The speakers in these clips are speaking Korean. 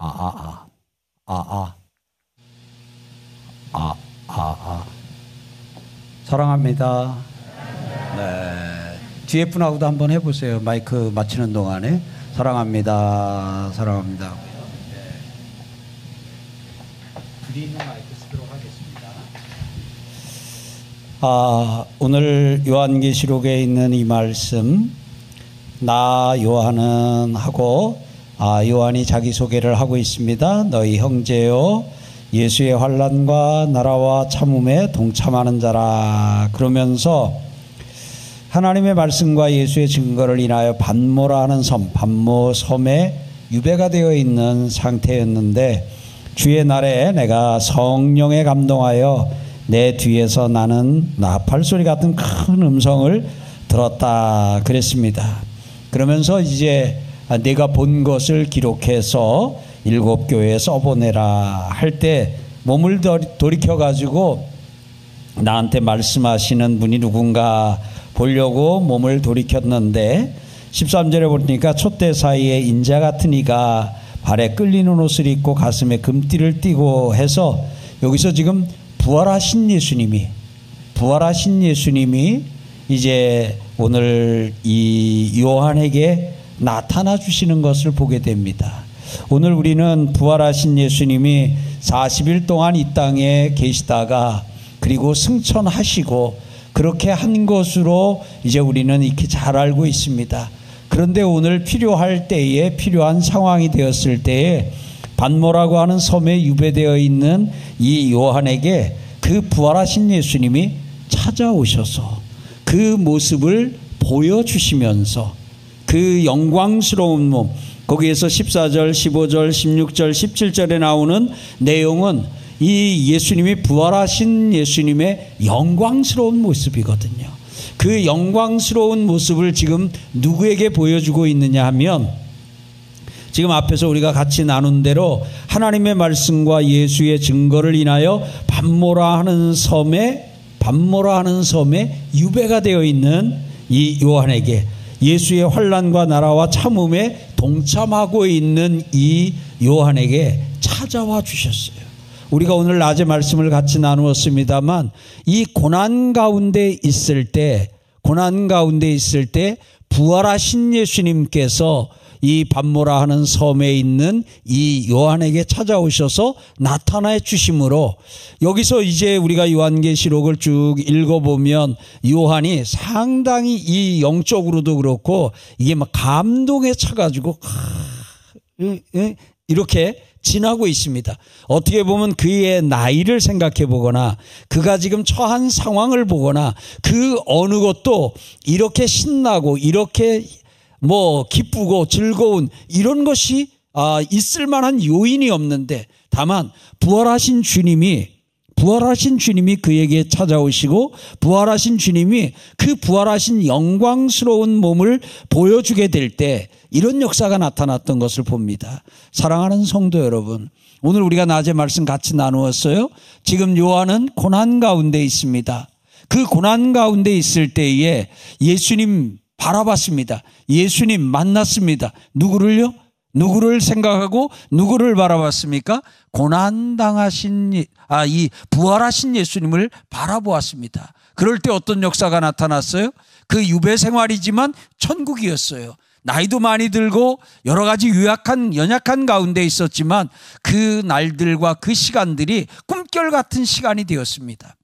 아, 아, 아, 아, 아, 아, 아. 사랑합니다. 네. 뒤에 분하고도 한번 해보세요. 마이크 맞히는 동안에. 사랑합니다. 사랑합니다. 아, 오늘 요한계시록에 있는 이 말씀, 나 요한은 하고, 아, 요한이 자기 소개를 하고 있습니다. 너희 형제요. 예수의 환란과 나라와 참음에 동참하는 자라. 그러면서 하나님의 말씀과 예수의 증거를 인하여 반모라 하는 섬, 반모 섬에 유배가 되어 있는 상태였는데 주의 날에 내가 성령에 감동하여 내 뒤에서 나는 나팔 소리 같은 큰 음성을 들었다 그랬습니다. 그러면서 이제 내가 본 것을 기록해서 일곱 교회에 써보내라 할 때 몸을 돌이켜 가지고 나한테 말씀하시는 분이 누군가 보려고 몸을 돌이켰는데 13절에 보니까 촛대 사이에 인자 같은 이가 발에 끌리는 옷을 입고 가슴에 금띠를 띠고 해서 여기서 지금 부활하신 예수님이 부활하신 예수님이 이제 오늘 이 요한에게 나타나 주시는 것을 보게 됩니다. 오늘 우리는 부활하신 예수님이 40일 동안 이 땅에 계시다가 그리고 승천하시고 그렇게 한 것으로 이제 우리는 이렇게 잘 알고 있습니다. 그런데 오늘 필요할 때에 필요한 상황이 되었을 때에 반모라고 하는 섬에 유배되어 있는 이 요한에게 그 부활하신 예수님이 찾아오셔서 그 모습을 보여주시면서 그 영광스러운 몸 거기에서 14절, 15절, 16절, 17절에 나오는 내용은 이 예수님이 부활하신 예수님의 영광스러운 모습이거든요. 그 영광스러운 모습을 지금 누구에게 보여주고 있느냐 하면 지금 앞에서 우리가 같이 나눈 대로 하나님의 말씀과 예수의 증거를 인하여 반모라 하는 섬에 반모라 하는 섬에 유배가 되어 있는 이 요한에게 예수의 환란과 나라와 참음에 동참하고 있는 이 요한에게 찾아와 주셨어요. 우리가 오늘 낮에 말씀을 같이 나누었습니다만 이 고난 가운데 있을 때 고난 가운데 있을 때 부활하신 예수님께서 이 반모라 하는 섬에 있는 이 요한에게 찾아오셔서 나타나 주심으로 여기서 이제 우리가 요한계시록을 쭉 읽어보면 요한이 상당히 이 영적으로도 그렇고 이게 막 감동에 차가지고 이렇게 지나고 있습니다. 어떻게 보면 그의 나이를 생각해 보거나 그가 지금 처한 상황을 보거나 그 어느 것도 이렇게 신나고 이렇게 뭐 기쁘고 즐거운 이런 것이 아, 있을 만한 요인이 없는데 다만 부활하신 주님이 부활하신 주님이 그에게 찾아오시고 부활하신 주님이 그 부활하신 영광스러운 몸을 보여주게 될 때 이런 역사가 나타났던 것을 봅니다. 사랑하는 성도 여러분, 오늘 우리가 낮에 말씀 같이 나누었어요. 지금 요한은 고난 가운데 있습니다. 그 고난 가운데 있을 때에 예수님 바라봤습니다. 예수님 만났습니다. 누구를요? 누구를 생각하고 누구를 바라봤습니까? 고난당하신, 아, 이 부활하신 예수님을 바라보았습니다. 그럴 때 어떤 역사가 나타났어요? 그 유배 생활이지만 천국이었어요. 나이도 많이 들고 여러 가지 유약한, 연약한 가운데 있었지만 그 날들과 그 시간들이 꿈결 같은 시간이 되었습니다.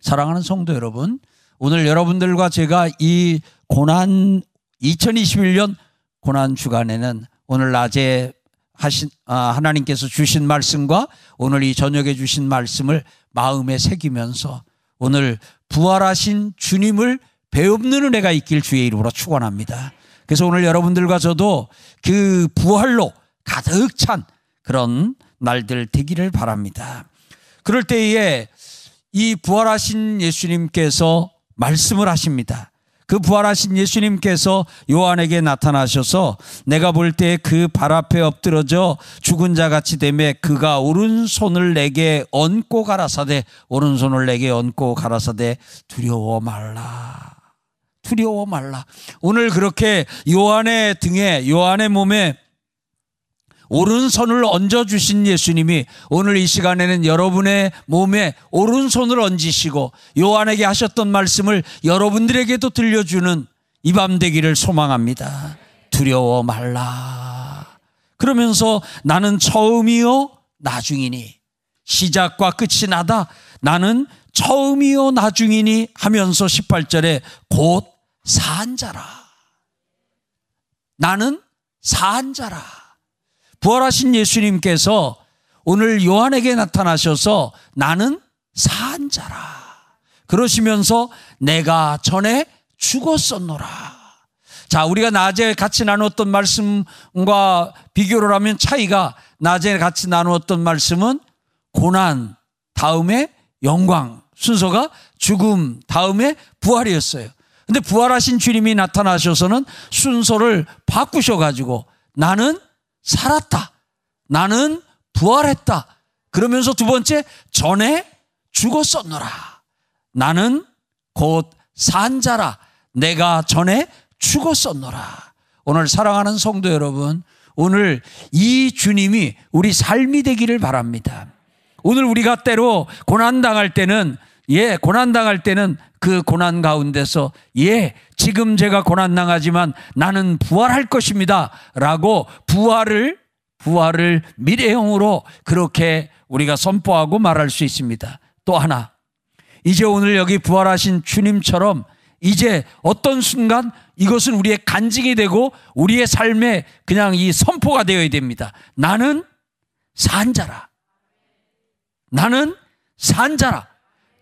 사랑하는 성도 여러분, 오늘 여러분들과 제가 이 고난 2021년 고난 주간에는 오늘 낮에 하신 아, 하나님께서 주신 말씀과 오늘 이 저녁에 주신 말씀을 마음에 새기면서 오늘 부활하신 주님을 배움는 은혜가 있길 주의 이름으로 축원합니다. 그래서 오늘 여러분들과 저도 그 부활로 가득 찬 그런 날들 되기를 바랍니다. 그럴 때에 이 부활하신 예수님께서 말씀을 하십니다. 그 부활하신 예수님께서 요한에게 나타나셔서 내가 볼 때 그 발 앞에 엎드러져 죽은 자 같이 되매 그가 오른손을 내게 얹고 가라사대 오른손을 내게 얹고 가라사대 두려워 말라. 두려워 말라. 오늘 그렇게 요한의 등에 요한의 몸에 오른손을 얹어주신 예수님이 오늘 이 시간에는 여러분의 몸에 오른손을 얹으시고 요한에게 하셨던 말씀을 여러분들에게도 들려주는 이 밤 되기를 소망합니다. 두려워 말라. 그러면서 나는 처음이요, 나중이니. 시작과 끝이 나다. 나는 처음이요, 나중이니 하면서 18절에 곧 산자라. 나는 산자라. 부활하신 예수님께서 오늘 요한에게 나타나셔서 나는 산자라. 그러시면서 내가 전에 죽었었노라. 자, 우리가 낮에 같이 나누었던 말씀과 비교를 하면 차이가 낮에 같이 나누었던 말씀은 고난 다음에 영광 순서가 죽음 다음에 부활이었어요. 근데 부활하신 주님이 나타나셔서는 순서를 바꾸셔 가지고 나는 살았다. 나는 부활했다. 그러면서 두 번째, 전에 죽었었노라. 나는 곧 산자라. 내가 전에 죽었었노라. 오늘 사랑하는 성도 여러분, 오늘 이 주님이 우리 삶이 되기를 바랍니다. 오늘 우리가 때로 고난당할 때는, 예, 고난당할 때는 그 고난 가운데서, 예, 지금 제가 고난당하지만 나는 부활할 것입니다. 라고 부활을, 부활을 미래형으로 그렇게 우리가 선포하고 말할 수 있습니다. 또 하나. 이제 오늘 여기 부활하신 주님처럼 이제 어떤 순간 이것은 우리의 간증이 되고 우리의 삶에 그냥 이 선포가 되어야 됩니다. 나는 산자라. 나는 산자라.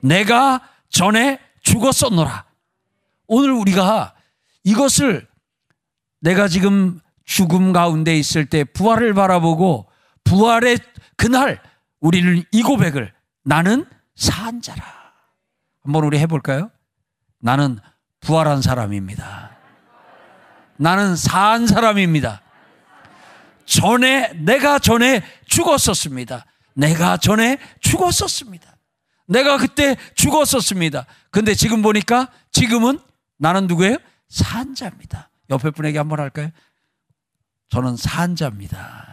내가 전에 죽었었노라. 오늘 우리가 이것을 내가 지금 죽음 가운데 있을 때 부활을 바라보고 부활의 그날 우리는 이 고백을 나는 산 자라. 한번 우리 해볼까요? 나는 부활한 사람입니다. 나는 산 사람입니다. 전에, 내가 전에 죽었었습니다. 내가 전에 죽었었습니다. 내가 그때 죽었었습니다. 근데 지금 보니까 지금은 나는 누구예요? 산자입니다. 옆에 분에게 한번 할까요? 저는 산자입니다.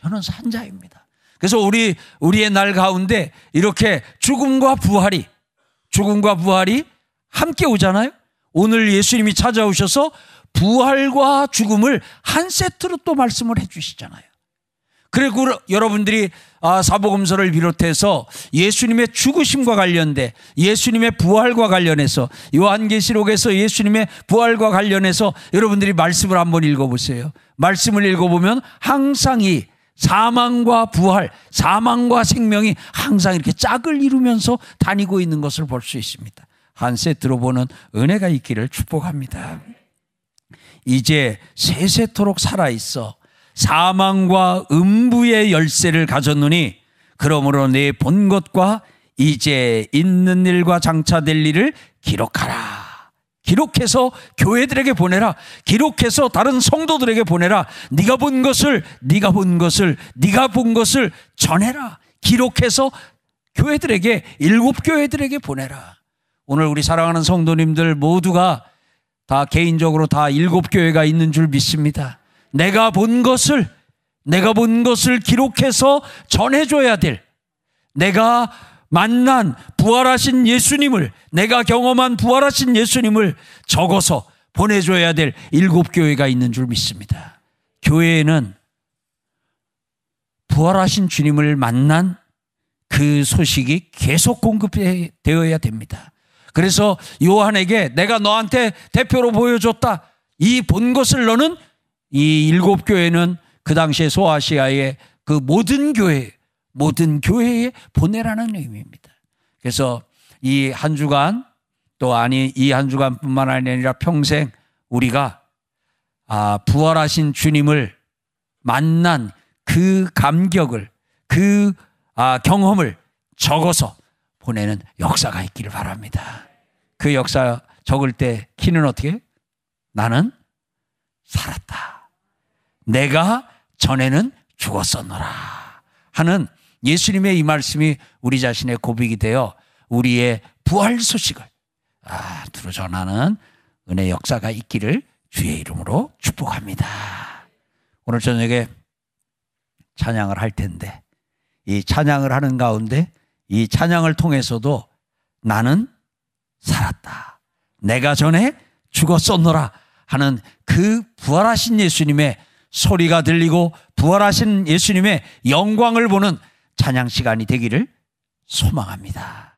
저는 산자입니다. 그래서 우리, 우리의 날 가운데 이렇게 죽음과 부활이, 죽음과 부활이 함께 오잖아요? 오늘 예수님이 찾아오셔서 부활과 죽음을 한 세트로 또 말씀을 해 주시잖아요. 그리고 여러분들이 아, 사복음서를 비롯해서 예수님의 죽으심과 관련돼 예수님의 부활과 관련해서 요한계시록에서 예수님의 부활과 관련해서 여러분들이 말씀을 한번 읽어보세요. 말씀을 읽어보면 항상 이 사망과 부활, 사망과 생명이 항상 이렇게 짝을 이루면서 다니고 있는 것을 볼 수 있습니다. 한 세트로 보는 은혜가 있기를 축복합니다. 이제 세세토록 살아있어 사망과 음부의 열쇠를 가졌노니 그러므로 내 본 것과 이제 있는 일과 장차될 일을 기록하라. 기록해서 교회들에게 보내라. 기록해서 다른 성도들에게 보내라. 네가 본 것을 네가 본 것을 네가 본 것을 전해라. 기록해서 교회들에게 일곱 교회들에게 보내라. 오늘 우리 사랑하는 성도님들 모두가 다 개인적으로 다 일곱 교회가 있는 줄 믿습니다. 내가 본 것을 내가 본 것을 기록해서 전해줘야 될 내가 만난 부활하신 예수님을 내가 경험한 부활하신 예수님을 적어서 보내줘야 될 일곱 교회가 있는 줄 믿습니다. 교회에는 부활하신 주님을 만난 그 소식이 계속 공급되어야 됩니다. 그래서 요한에게 내가 너한테 대표로 보여줬다. 이 본 것을 너는 이 일곱 교회는 그 당시에 소아시아의 그 모든 교회, 모든 교회에 보내라는 의미입니다. 그래서 이 한 주간 또 아니 이 한 주간뿐만 아니라 평생 우리가 아, 부활하신 주님을 만난 그 감격을 그 아, 경험을 적어서 보내는 역사가 있기를 바랍니다. 그 역사 적을 때 키는 어떻게? 나는 살았다. 내가 전에는 죽었었노라 하는 예수님의 이 말씀이 우리 자신의 고백이 되어 우리의 부활 소식을 아, 두루 전하는 은혜 역사가 있기를 주의 이름으로 축복합니다. 오늘 저녁에 찬양을 할 텐데 이 찬양을 하는 가운데 이 찬양을 통해서도 나는 살았다. 내가 전에 죽었었노라 하는 그 부활하신 예수님의 소리가 들리고 부활하신 예수님의 영광을 보는 찬양 시간이 되기를 소망합니다.